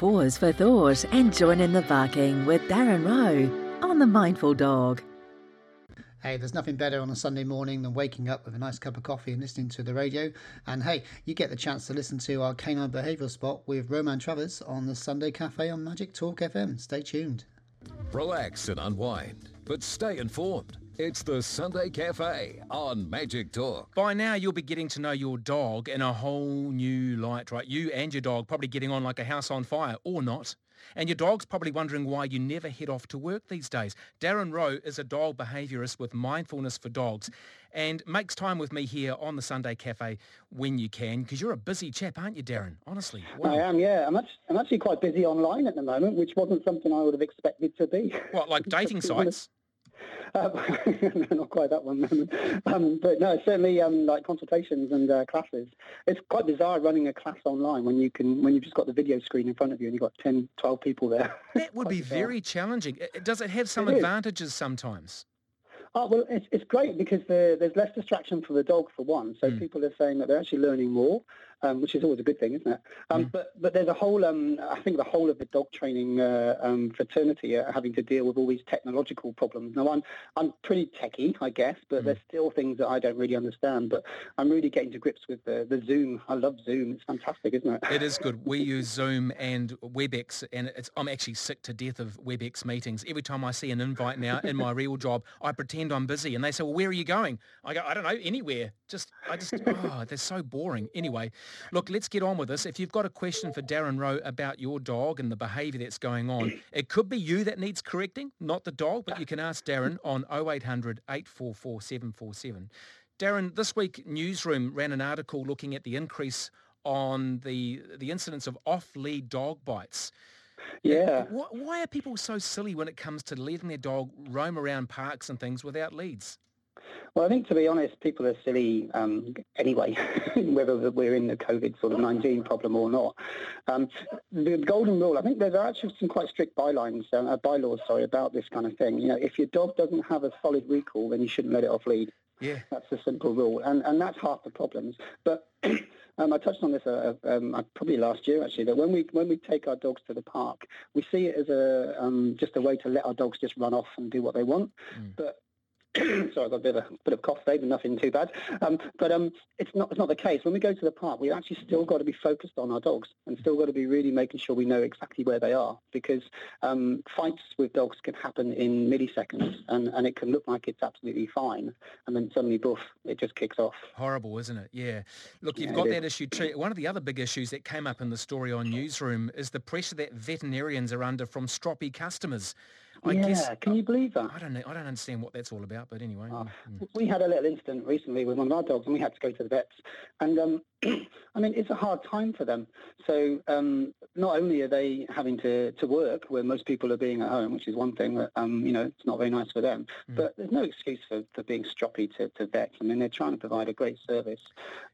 Pause for thought and join in the barking with Darren Rowe on The Mindful Dog. Hey, there's nothing better on a Sunday morning than waking up with a nice cup of coffee and listening to the radio. And hey, you get the chance to listen to our canine behavioural spot with Roman Travers on the Sunday Cafe on Magic Talk FM. Stay tuned. Relax and unwind, but stay informed. It's the Sunday Cafe on Magic Talk. By now, you'll be getting to know your dog in a whole new light, right? You and your dog probably getting on like a house on fire, or not. And your dog's probably wondering why you never head off to work these days. Darren Rowe is a dog behaviourist with Mindfulness for Dogs and makes time with me here on the Sunday Cafe when you can, because you're a busy chap, aren't you, Darren? Honestly. Wow. I am, yeah. I'm actually, I'm actually quite busy online at the moment, which wasn't something I would have expected to be. What, like dating sites? Um, not quite that one, um, but no, certainly um, like consultations and uh, classes. It's quite bizarre running a class online when you can when you've just got the video screen in front of you and you've got 10, 12 people there. That would be bizarre. very challenging. Does it have some it advantages is. sometimes? Oh, well, it's, it's great because the, there's less distraction for the dog, for one. So mm. people are saying that they're actually learning more um, which is always a good thing, isn't it? Um, mm. But but there's a whole, um, I think the whole of the dog training uh, um, fraternity are having to deal with all these technological problems. Now I'm I'm pretty techie, I guess, but mm. there's still things that I don't really understand. But I'm really getting to grips with the, the Zoom. I love Zoom. It's fantastic, isn't it? It is good. We use Zoom and WebEx, and I'm actually sick to death of WebEx meetings. Every time I see an invite now in my real job, I pretend I'm busy, and they say, "Well, where are you going?" I go, "I don't know, anywhere." Just I just oh, they're so boring. Anyway, Look, let's get on with this. If you've got a question for Darren Rowe about your dog and the behaviour that's going on, it could be you that needs correcting, not the dog, but you can ask Darren on 0800 844 747. Darren, this week Newsroom ran an article looking at the increase on the the incidence of off-lead dog bites. Yeah. Why are people so silly when it comes to letting their dog roam around parks and things without leads? Well, I think to be honest, people are silly um, anyway, whether we're in the COVID sort of 19 problem or not. Um, the golden rule, I think there's actually some quite strict bylines, uh, bylaws, sorry, about this kind of thing. You know, if your dog doesn't have a solid recall, then you shouldn't let it off lead. Yeah. That's the simple rule, and and that's half the problems. But um, I touched on this uh, um, uh, probably last year actually. That when we when we take our dogs to the park, we see it as a um, just a way to let our dogs just run off and do what they want. Mm. But Sorry, I've got a bit of a bit of cough there, but nothing too bad. Um, but um, it's not it's not the case. When we go to the park, we've actually still got to be focused on our dogs and still got to be really making sure we know exactly where they are because um, fights with dogs can happen in milliseconds and, and it can look like it's absolutely fine and then suddenly, boof, it just kicks off. Horrible, isn't it? Yeah. Look, you've yeah, got that is. issue too. One of the other big issues that came up in the story on Newsroom is the pressure that veterinarians are under from stroppy customers. I yeah, guess, can you believe that? I don't know. I don't understand what that's all about, but anyway. Uh, we had a little incident recently with one of our dogs, and we had to go to the vets. And um, I mean, it's a hard time for them. So um, not only are they having to, to work where most people are being at home, which is one thing that, um, you know, it's not very nice for them, mm. but there's no excuse for, for being stroppy to, to vets. I mean, they're trying to provide a great service.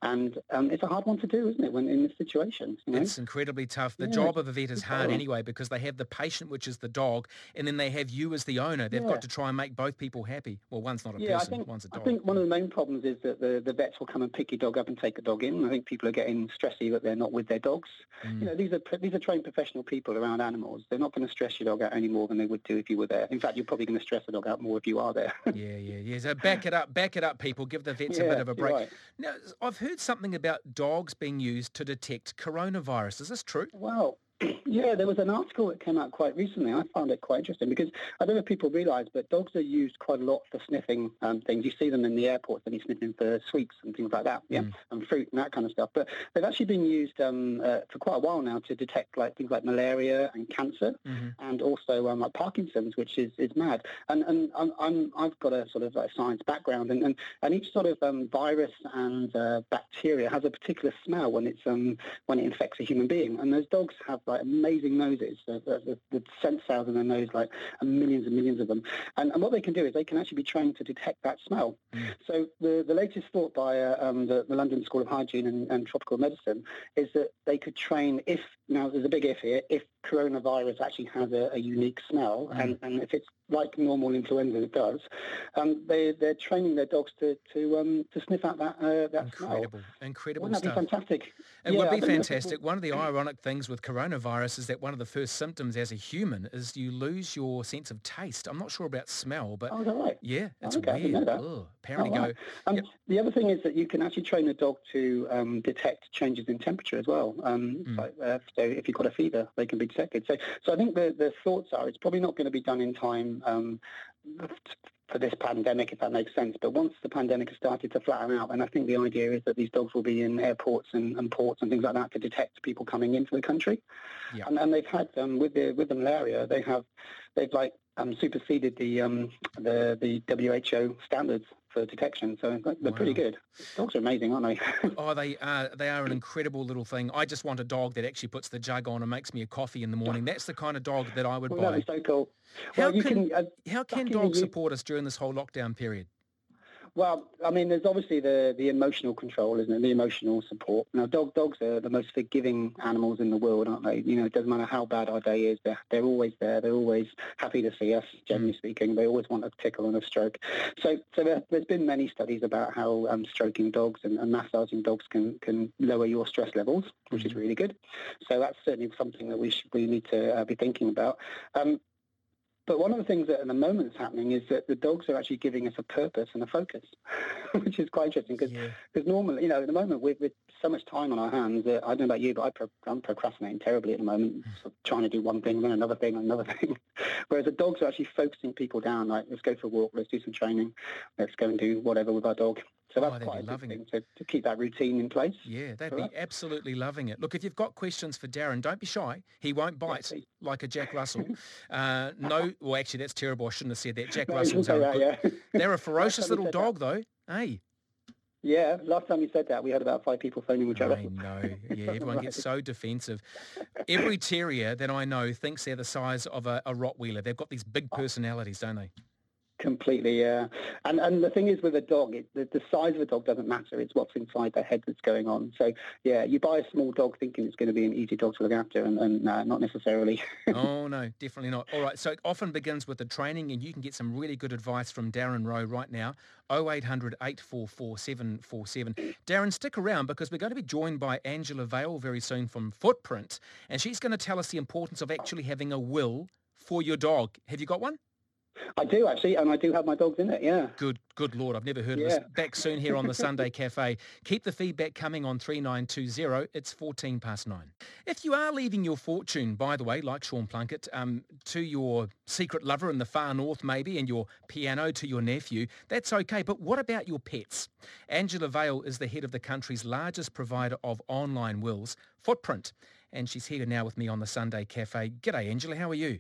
And um, it's a hard one to do, isn't it, when in this situation? You know? It's incredibly tough. The yeah, job of a vet is hard anyway because they have the patient, which is the dog, and then they have you as the owner. They've yeah. got to try and make both people happy. Well, one's not a yeah, person, I think, one's a dog. I think one of the main problems is that the, the vets will come and pick your dog up and take the dog in. I think people are getting stressy that they're not with their dogs. Mm. You know, these are these are trained professional people around animals. They're not going to stress your dog out any more than they would do if you were there. In fact, you're probably going to stress the dog out more if you are there. yeah, yeah, yeah. So back it up, back it up, people. Give the vets yeah, a bit of a break. Right. Now, I've heard something about dogs being used to detect coronavirus. Is this true? Well, yeah, there was an article that came out quite recently. I found it quite interesting because I don't know if people realise, but dogs are used quite a lot for sniffing um, things. You see them in the airports, they're sniffing for sweets and things like that, yeah, mm. and fruit and that kind of stuff. But they've actually been used um, uh, for quite a while now to detect like things like malaria and cancer, mm-hmm. and also um, like Parkinson's, which is, is mad. And and I'm, I'm I've got a sort of like science background, and, and, and each sort of um, virus and uh, bacteria has a particular smell when it's um, when it infects a human being, and those dogs have like amazing noses. The, the, the scent cells in their nose, like millions and millions of them. And, and what they can do is they can actually be trained to detect that smell. Mm. So the, the latest thought by uh, um, the, the, London School of Hygiene and, and Tropical Medicine is that they could train if, now there's a big if here, if coronavirus actually has a, a unique smell, mm. and, and if it's like normal influenza it does, um, they, they're training their dogs to to um, to sniff out that uh, that incredible, smell. Incredible Wouldn't stuff. that be fantastic? It yeah, would be fantastic. One of the ironic things with coronavirus is that one of the first symptoms as a human is you lose your sense of taste. I'm not sure about smell, but Oh, right? yeah, it's okay, didn't know weird. Ugh, apparently Oh, wow. go. Um, Yep. The other thing is that you can actually train a dog to um, detect changes in temperature as well. Um, Mm. so, uh, so if you've got a fever, they can be detected. So, so I think the, the thoughts are it's probably not going to be done in time um, for this pandemic, if that makes sense. But once the pandemic has started to flatten out, and I think the idea is that these dogs will be in airports and, and ports and things like that to detect people coming into the country. Yeah. And, and they've had um, with the with the malaria, they have they've like um, superseded the um, the the WHO standards for detection. So they're pretty good. Dogs are amazing, aren't they? Oh, they are they are an incredible little thing. I just want a dog that actually puts the jug on and makes me a coffee in the morning. That's the kind of dog that I would Well, that buy. is so cool. How well, can- can. uh, How can back in the dogs support us during this whole lockdown period? Well, I mean, there's obviously the, the emotional control, isn't it? The emotional support. Now, dog dogs are the most forgiving animals in the world, aren't they? You know, it doesn't matter how bad our day is, they're, they're always there. They're always happy to see us, generally speaking. They always want a tickle and a stroke. So, so there, there's been many studies about how um, stroking dogs and, and massaging dogs can, can lower your stress levels, which is really good. So that's certainly something that we should, we need to uh, be thinking about. Um, but one of the things that at the moment is happening is that the dogs are actually giving us a purpose and a focus, which is quite interesting because Yeah. normally, you know, at the moment with, with so much time on our hands, uh, I don't know about you, but I pro- I'm procrastinating terribly at the moment, sort of trying to do one thing, then another thing, another thing. Whereas the dogs are actually focusing people down, like let's go for a walk, let's do some training, let's go and do whatever with our dog. So Oh, that's they'd quite a good loving thing to, to keep that routine in place. Yeah, they'd be us. absolutely loving it. Look, if you've got questions for Darren, don't be shy. He won't bite like a Jack Russell. Uh, no, well, actually, that's terrible. I shouldn't have said that. Jack No, Russells can are say a that, yeah. They're a ferocious little said that. dog, though. Hey, Yeah, last time you said that, we had about five people phoning with Jack I know. Yeah, everyone gets so defensive. Every terrier that I know thinks they're the size of a, a Rottweiler. They've got these big Oh. personalities, don't they? Completely, yeah. And and the thing is with a dog, it, the, the size of a dog doesn't matter. It's what's inside their head that's going on. So, yeah, you buy a small dog thinking it's going to be an easy dog to look after, and, and uh, not necessarily. oh no, definitely not. All right, so it often begins with the training, and you can get some really good advice from Darren Rowe right now. 0800 844 747. Darren, stick around because we're going to be joined by Angela Vale very soon from Footprint, and she's going to tell us the importance of actually having a will for your dog. Have you got one? I do actually, and I do have my dogs in it. Yeah. Good, good Lord, I've never heard of this. Back soon here on the Sunday Cafe. Keep the feedback coming on 3920. It's 14 past nine. If you are leaving your fortune, by the way, like Sean Plunkett, um, to your secret lover in the far north maybe, and your piano to your nephew, that's okay. But what about your pets? Angela Vale is the head of the country's largest provider of online wills, Footprint. And she's here now with me on the Sunday Cafe. G'day, Angela. How are you?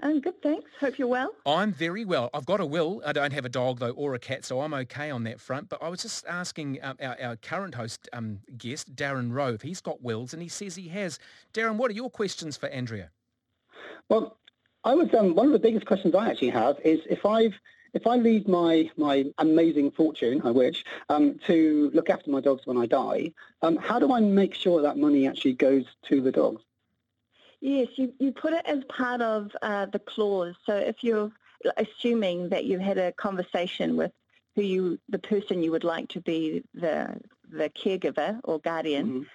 I'm good, thanks. Hope you're well. I'm very well. I've got a will. I don't have a dog though or a cat, so I'm okay on that front. But I was just asking um, our, our current host um, guest, Darren Rowe. he's got wills, and he says he has. Darren, what are your questions for Andrea? Well, I was um, one of the biggest questions I actually have is if I've if I leave my my amazing fortune, I wish, um, to look after my dogs when I die, um, how do I make sure that money actually goes to the dogs? Yes, you, you put it as part of uh, the clause. So if you're assuming that you've had a conversation with who you, the person you would like to be the the caregiver or guardian, Mhm.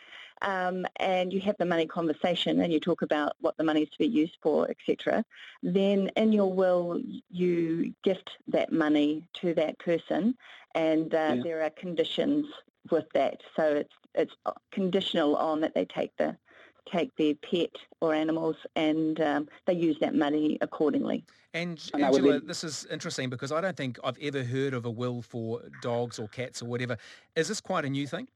um, and you have the money conversation and you talk about what the money is to be used for, etc., then in your will you gift that money to that person, and uh, Yeah. there are conditions with that. So it's it's conditional on that they take the take their pet or animals and um, they use that money accordingly. And And Angela, this is interesting because I don't think I've ever heard of a will for dogs or cats or whatever. Is this quite a new thing?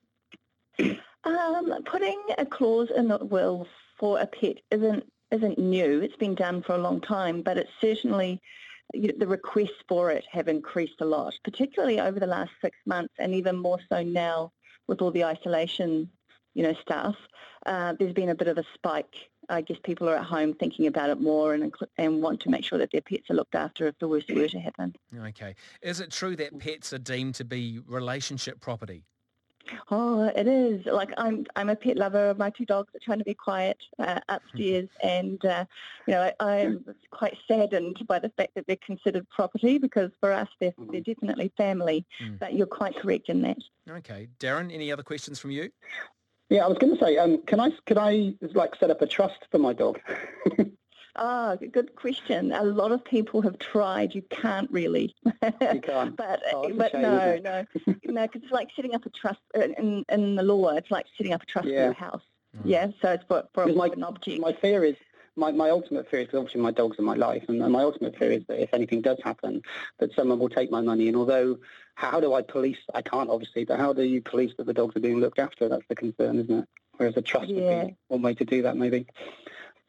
Um, putting a clause in the will for a pet isn't isn't new. It's been done for a long time, but it's certainly you know, the requests for it have increased a lot, particularly over the last six months, and even more so now with all the isolation, you know, stuff. Uh, there's been a bit of a spike. I guess people are at home thinking about it more and and want to make sure that their pets are looked after if the worst were to happen. Okay. Is it true that pets are deemed to be relationship property? Oh, it is. Like I'm, I'm a pet lover. My two dogs are trying to be quiet uh, upstairs, and uh, you know, I, I'm quite saddened by the fact that they're considered property because for us, they're, they're definitely family. Mm. But you're quite correct in that. Okay. Darren, any other questions from you? Yeah, I was going to say, um, can I could I like set up a trust for my dog? Oh, good question. A lot of people have tried. You can't really. You can't. but Oh, eh, but shame, no, no, no, because it's like setting up a trust uh, in in the law. It's like setting up a trust for Yeah. your house. Mm-hmm. Yeah, so it's for for Because my, an object. my fear is, my, my ultimate fear is, because obviously my dogs are my life, and, and my ultimate fear is that if anything does happen, that someone will take my money. And although, how do I police? I can't obviously, but how do you police that the dogs are being looked after? That's the concern, isn't it? Whereas a trust would be one way to do that, maybe.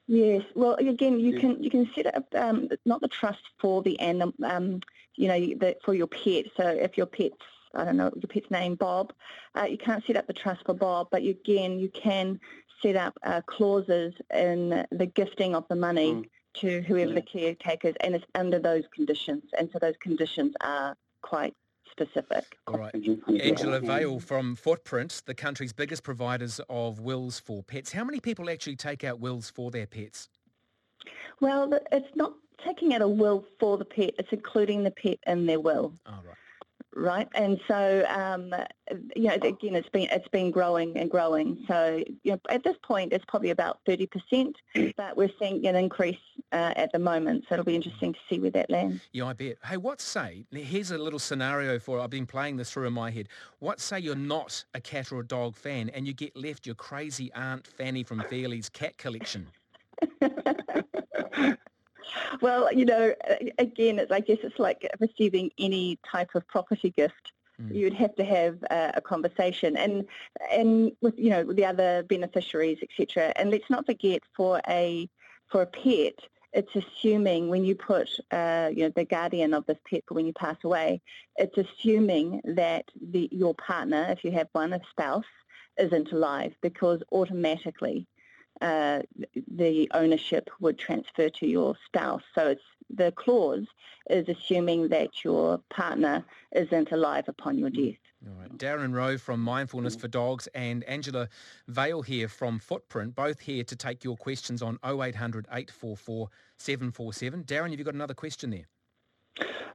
Yes. Well, again, you Yeah. can you can set up um, not the trust for the animal, um, you know, the, for your pet. So if your pet's I don't know your pet's name Bob, uh, you can't set up the trust for Bob, but you, again you can set up uh, clauses in the gifting of the money Mm. to whoever Yeah. the caretaker is, and it's under those conditions, and so those conditions are quite specific. All right. Yeah. Angela Vale from Footprint, the country's biggest providers of wills for pets. How many people actually take out wills for their pets? Well, it's not taking out a will for the pet; it's including the pet in their will. Oh, right. Right? And so, um, you know, again, it's been it's been growing and growing. So, you know, at this point, it's probably about thirty percent, but we're seeing an increase uh, at the moment. So it'll be interesting to see where that lands. Yeah, I bet. Hey, what say, here's a little scenario for, I've been playing this through in my head. What say you're not a cat or a dog fan and you get left your crazy Aunt Fanny from Fairley's cat collection? Well, you know, again, it's, I guess it's like receiving any type of property gift. Mm. You'd have to have uh, a conversation, and and with you know the other beneficiaries, etc. And let's not forget, for a for a pet, it's assuming when you put uh, you know the guardian of this pet when you pass away, it's assuming that the your partner, if you have one, a spouse, isn't alive because automatically uh, the ownership would transfer to your spouse. So it's the clause is assuming that your partner isn't alive upon your death. All right. Darren Rowe from Mindfulness for Dogs and Angela Vale here from Footprint, both here to take your questions on 0800 844 747. Darren, have you got another question there?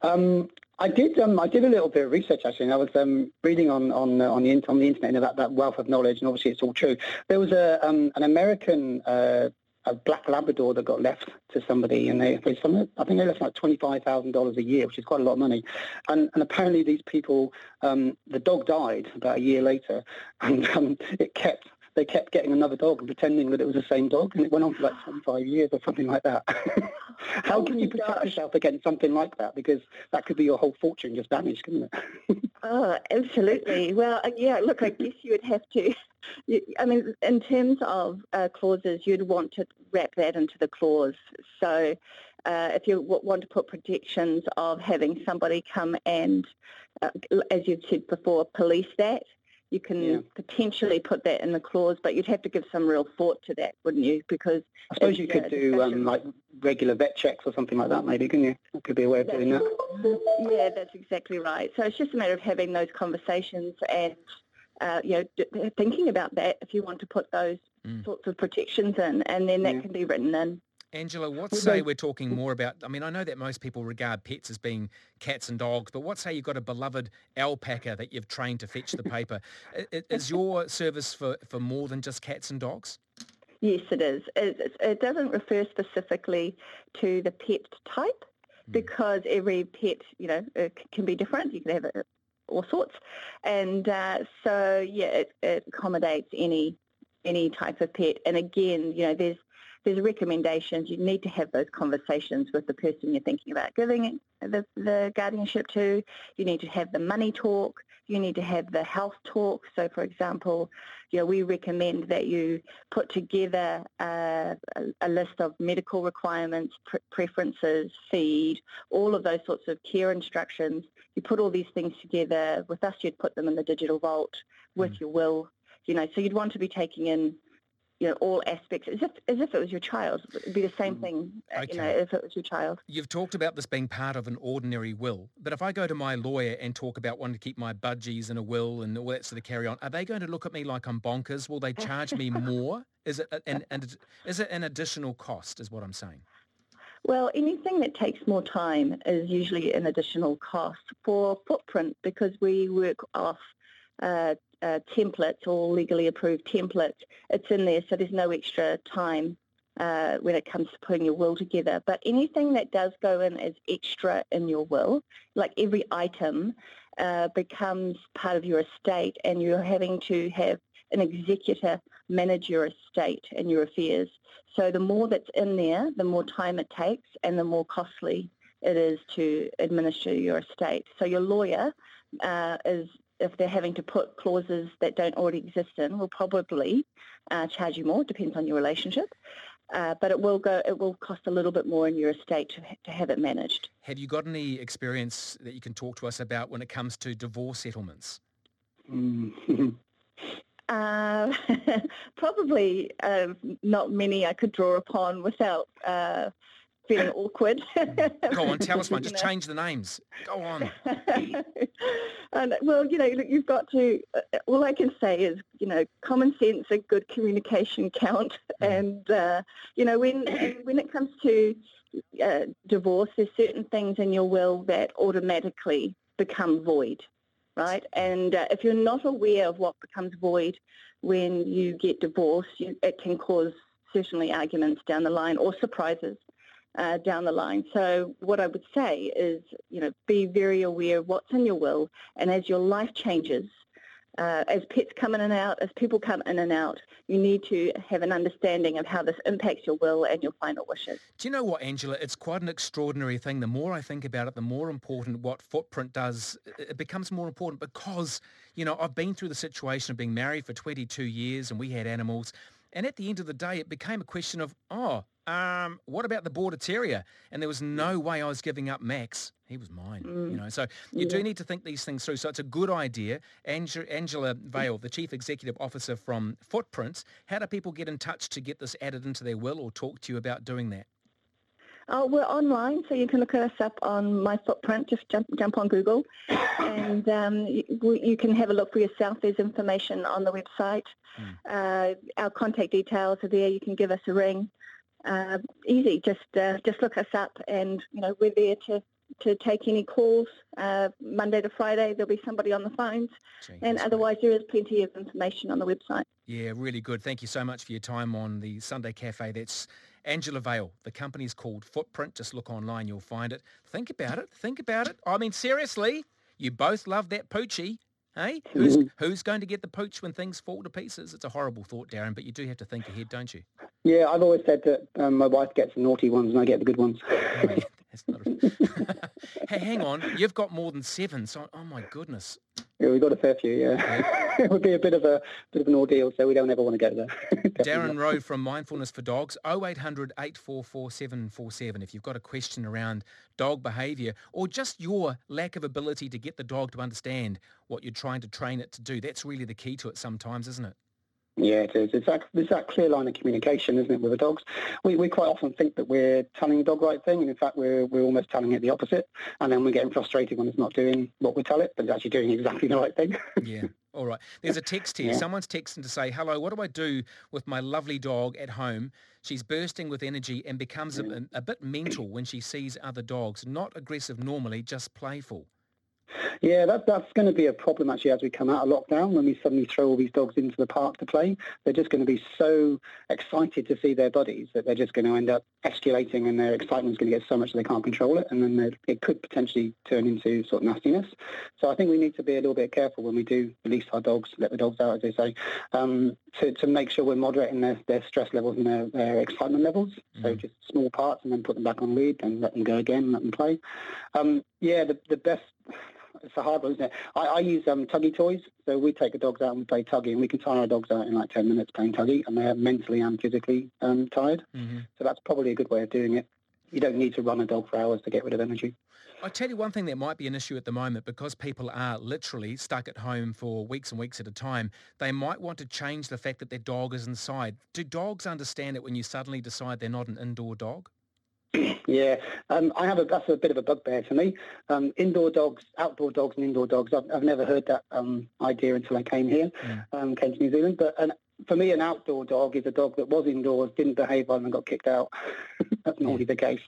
Um, I did. Um, I did a little bit of research actually. And I was um, reading on on uh, on the on the internet about that wealth of knowledge, and obviously it's all true. There was a um, an American uh, a black Labrador that got left to somebody, and they, they some, I think they left like twenty five thousand dollars a year, which is quite a lot of money. And and apparently these people, um, the dog died about a year later, and um, it kept. They kept getting another dog and pretending that it was the same dog, and it went on for like 25 years or something like that. How Oh can you protect yourself against something like that? Because that could be your whole fortune just vanished, couldn't it? Oh, absolutely. Well, uh, yeah, look, I guess you would have to, I mean, in terms of uh, clauses, you'd want to wrap that into the clause. So uh, if you w- want to put protections of having somebody come and, uh, as you've said before, police that, you can Yeah. potentially put that in the clause, but you'd have to give some real thought to that, wouldn't you? Because I suppose you could do um, like regular vet checks or something like that, maybe, couldn't you? That could be a way of doing that. Yeah, that's exactly right. So it's just a matter of having those conversations and, uh, you know, d- thinking about that if you want to put those Mm. sorts of protections in, and then that Yeah. can be written in. Angela, what Would say they- we're talking more about, I mean, I know that most people regard pets as being cats and dogs, but what say you've got a beloved alpaca that you've trained to fetch the paper? I- I- Is your service for, for more than just cats and dogs? Yes, it is. It, it- it doesn't refer specifically to the pet type Mm. because every pet, you know, uh, can be different. You can have uh, all sorts, and uh, so yeah, it, it accommodates any any type of pet. And again, you know, there's there's recommendations. You need to have those conversations with the person you're thinking about giving the, the guardianship to. You need to have the money talk. You need to have the health talk. So, for example, you know, we recommend that you put together uh, a, a list of medical requirements, pre- preferences, feed, all of those sorts of care instructions. You put all these things together. With us, you'd put them in the digital vault with Mm. your will. You know, so you'd want to be taking in, you know, all aspects as if as if it was your child. It'd be the same Mm. thing, uh, you know, if it was your child. You've talked about this being part of an ordinary will, but if I go to my lawyer and talk about wanting to keep my budgies in a will and all that sort of carry on, are they going to look at me like I'm bonkers? Will they charge me more? Is it an, an, is it an additional cost is what I'm saying? Well, anything that takes more time is usually an additional cost for footprint because we work off uh, uh, templates or legally approved templates, it's in there, so there's no extra time uh, when it comes to putting your will together. But anything that does go in as extra in your will, like every item, uh, becomes part of your estate and you're having to have an executor manage your estate and your affairs. So the more that's in there, the more time it takes and the more costly it is to administer your estate. So your lawyer uh, is, if they're having to put clauses that don't already exist in, will probably uh, charge you more. Depends on your relationship. Uh, but it will go. It will cost a little bit more in your estate to, to have it managed. Have you got any experience that you can talk to us about when it comes to divorce settlements? Mm. Uh, probably uh, not many I could draw upon without uh, feeling awkward. Go on, tell us one. Just know. change the names. Go on. and, well, you know, you've got to. Uh, all I can say is, you know, common sense and good communication count. Mm. And uh, you know, when when it comes to uh, divorce, there's certain things in your will that automatically become void right? And uh, if you're not aware of what becomes void when you get divorced, you, it can cause certainly arguments down the line or surprises uh, down the line. So what I would say is, you know, be very aware of what's in your will, and as your life changes, uh, as pets come in and out, as people come in and out, you need to have an understanding of how this impacts your will and your final wishes. Do you know what, Angela? It's quite an extraordinary thing. The more I think about it, the more important what Footprint does. It becomes more important because, you know, I've been through the situation of being married for 22 years and we had animals. And at the end of the day, it became a question of, oh, um, what about the border terrier? And there was no way I was giving up Max. He was mine, mm. you know. So you yeah. do need to think these things through. So it's a good idea. Angela Vale, the Chief Executive Officer from Footprints, how do people get in touch to get this added into their will or talk to you about doing that? Oh, we're online, so you can look us up on My Footprint. Just jump, jump on Google, and um, you, you, can have a look for yourself. There's information on the website. Mm. Uh, our contact details are there. You can give us a ring. Uh, easy, just uh, just look us up, and you know we're there to to take any calls. Uh, Monday to Friday, there'll be somebody on the phones, Gee, and otherwise there is plenty of information on the website. Yeah, really good. Thank you so much for your time on the Sunday Cafe. That's Angela Vale. The company's called Footprint. Just look online, you'll find it. Think about it. Think about it. I mean, seriously, you both love that poochie. Hey, who's mm-hmm. who's going to get the pooch when things fall to pieces? It's a horrible thought, Darren, but you do have to think ahead, don't you? Yeah, I've always said that um, my wife gets the naughty ones and I get the good ones. hey, hang on, you've got more than seven, so oh my goodness. Yeah, we've got a fair few, yeah. it would be a bit of a bit of an ordeal, so we don't ever want to go there. Darren Rowe from Mindfulness for Dogs, 0800 844 747. If you've got a question around dog behaviour or just your lack of ability to get the dog to understand what you're trying to train it to do, that's really the key to it sometimes, isn't it? Yeah, it is. It's that, it's that clear line of communication, isn't it, with the dogs? We, we quite often think that we're telling the dog right thing, and in fact, we're, we're almost telling it the opposite, and then we're getting frustrated when it's not doing what we tell it, but it's actually doing exactly the right thing. yeah. All right. There's a text here. Yeah. Someone's texting to say, hello, what do I do with my lovely dog at home? She's bursting with energy and becomes a, mm. a bit mental when she sees other dogs. Not aggressive normally, just playful. Yeah, that, that's going to be a problem actually as we come out of lockdown when we suddenly throw all these dogs into the park to play. They're just going to be so excited to see their buddies that they're just going to end up escalating and their excitement is going to get so much that they can't control it and then it could potentially turn into sort of nastiness. So I think we need to be a little bit careful when we do release our dogs, let the dogs out as they say, um, to, to make sure we're moderating their, their stress levels and their, their excitement levels. Mm. So just small parts and then put them back on lead and let them go again and let them play. Um, yeah, the, the best it's a hard one, isn't it? I, I use um, tuggy toys. So we take the dogs out and we play tuggy, and we can tire our dogs out in like 10 minutes playing tuggy, and they're mentally and physically um, tired. Mm-hmm. So that's probably a good way of doing it. You don't need to run a dog for hours to get rid of energy. I tell you one thing that might be an issue at the moment because people are literally stuck at home for weeks and weeks at a time. They might want to change the fact that their dog is inside. Do dogs understand it when you suddenly decide they're not an indoor dog? Yeah, um, I have a that's a bit of a bugbear to me. Um, indoor dogs, outdoor dogs, and indoor dogs. I've, I've never heard that um, idea until I came here, yeah. Um, came to New Zealand. But an, for me, an outdoor dog is a dog that was indoors, didn't behave well, and got kicked out. That's normally the case.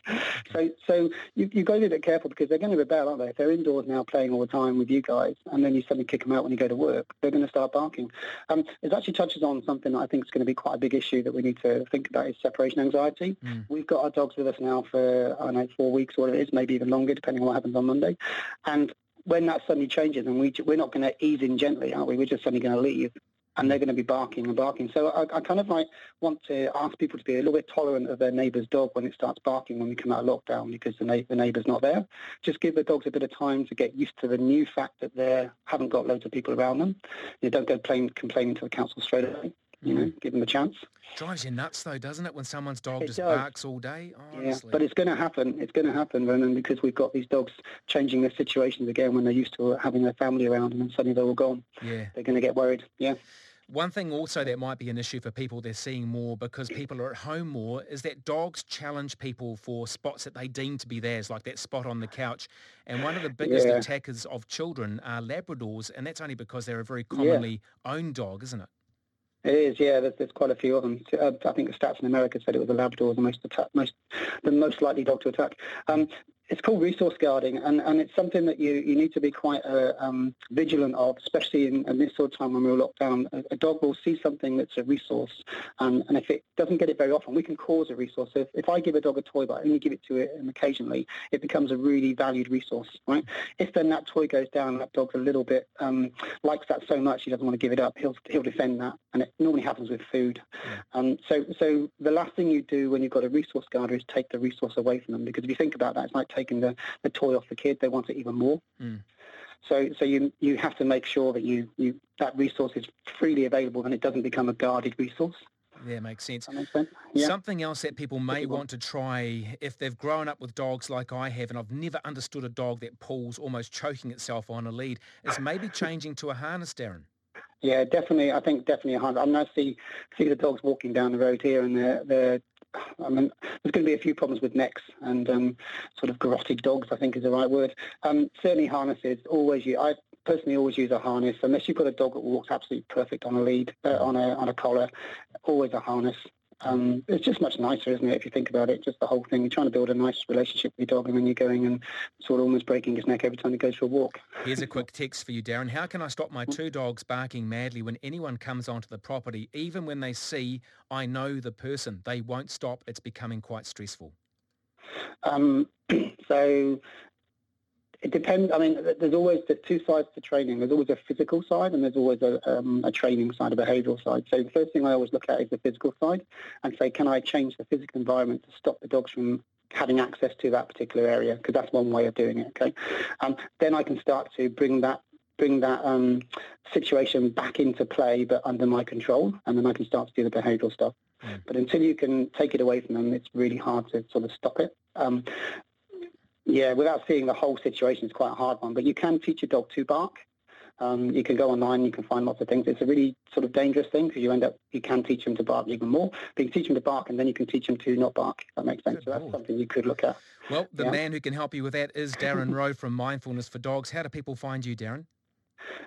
So so you, you've got to be a bit careful because they're going to rebel, aren't they? If they're indoors now playing all the time with you guys and then you suddenly kick them out when you go to work, they're going to start barking. Um, it actually touches on something that I think is going to be quite a big issue that we need to think about is separation anxiety. Mm. We've got our dogs with us now for, I don't know, four weeks or whatever it is, maybe even longer, depending on what happens on Monday. And when that suddenly changes and we, we're not going to ease in gently, are we? We're just suddenly going to leave and they're going to be barking and barking. So I, I, kind of like want to ask people to be a little bit tolerant of their neighbour's dog when it starts barking when we come out of lockdown because the, na- the neighbour's not there. Just give the dogs a bit of time to get used to the new fact that they haven't got loads of people around them. You don't go plain, complaining to the council straight away. You know, mm-hmm. give them a chance. Drives you nuts though, doesn't it, when someone's dog it just does. barks all day? Oh, honestly. Yeah, but it's going to happen. It's going to happen, Roman, because we've got these dogs changing their situations again when they're used to having their family around and suddenly they're all gone. Yeah. They're going to get worried. Yeah. One thing also that might be an issue for people they're seeing more because people are at home more is that dogs challenge people for spots that they deem to be theirs, like that spot on the couch. And one of the biggest yeah. attackers of children are Labradors, and that's only because they're a very commonly yeah. owned dog, isn't it? It is, yeah. There's, there's quite a few of them. Uh, I think the stats in America said it was the Labrador the most attack, most the most likely dog to attack. Um, it's called resource guarding, and, and it's something that you, you need to be quite uh, um, vigilant of, especially in, in, this sort of time when we're locked down. A, a, dog will see something that's a resource, um, and if it doesn't get it very often, we can cause a resource. So if, if I give a dog a toy, but I only give it to it occasionally, it becomes a really valued resource, right? If then that toy goes down, that dog's a little bit um, likes that so much he doesn't want to give it up, he'll he'll defend that, and it normally happens with food. Um, so so the last thing you do when you've got a resource guarder is take the resource away from them, because if you think about that, it's like taking the, the toy off the kid. They want it even more. Mm. So, so you you have to make sure that you, you that resource is freely available and it doesn't become a guarded resource. Yeah, makes sense. Makes sense? Yeah. Something else that people may want to try if they've grown up with dogs like I have, and I've never understood a dog that pulls almost choking itself on a lead, is maybe changing to a harness, Darren. Yeah, definitely. I think definitely a harness. I mean, I see see the dogs walking down the road here, and they're they're I mean, there's going to be a few problems with necks and um, sort of garroted dogs, I think is the right word. Um, certainly harnesses, always use, I personally always use a harness, unless you've got a dog that walks absolutely perfect on a lead, uh, on, a, on a collar, always a harness. Um, it's just much nicer, isn't it, if you think about it? Just the whole thing. You're trying to build a nice relationship with your dog and then you're going and sort of almost breaking his neck every time he goes for a walk. Here's a quick text for you, Darren. How can I stop my two dogs barking madly when anyone comes onto the property, even when they see I know the person? They won't stop. It's becoming quite stressful. Um, so it depends. I mean, there's always the two sides to training. There's always a physical side and there's always a, um, a training side, a behavioural side. So the first thing I always look at is the physical side and say, can I change the physical environment to stop the dogs from having access to that particular area? Because that's one way of doing it. Okay. Um, then I can start to bring that bring that um, situation back into play, but under my control, and then I can start to do the behavioural stuff. Mm. But until you can take it away from them, it's really hard to sort of stop it. Um, yeah, without seeing the whole situation, it's quite a hard one. But you can teach your dog to bark. Um, you can go online, you can find lots of things. It's a really sort of dangerous thing because you end up, you can teach them to bark even more. But you can teach them to bark and then you can teach them to not bark. If that makes sense. Good so that's Lord. something you could look at. Well, the yeah. man who can help you with that is Darren Rowe from Mindfulness for Dogs. How do people find you, Darren?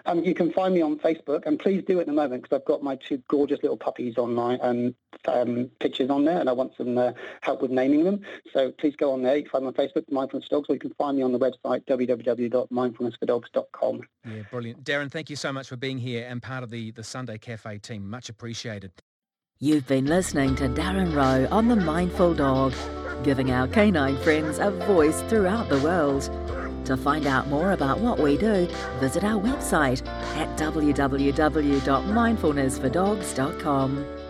Um, you can find me on Facebook, and please do at the moment because I've got my two gorgeous little puppies on my um, um, pictures on there, and I want some uh, help with naming them. So please go on there. You can find me on Facebook, Mindfulness Dogs, or you can find me on the website www.mindfulnessfordogs.com. Yeah, brilliant, Darren. Thank you so much for being here and part of the the Sunday Cafe team. Much appreciated. You've been listening to Darren Rowe on the Mindful Dog, giving our canine friends a voice throughout the world. To find out more about what we do, visit our website at www.mindfulnessfordogs.com.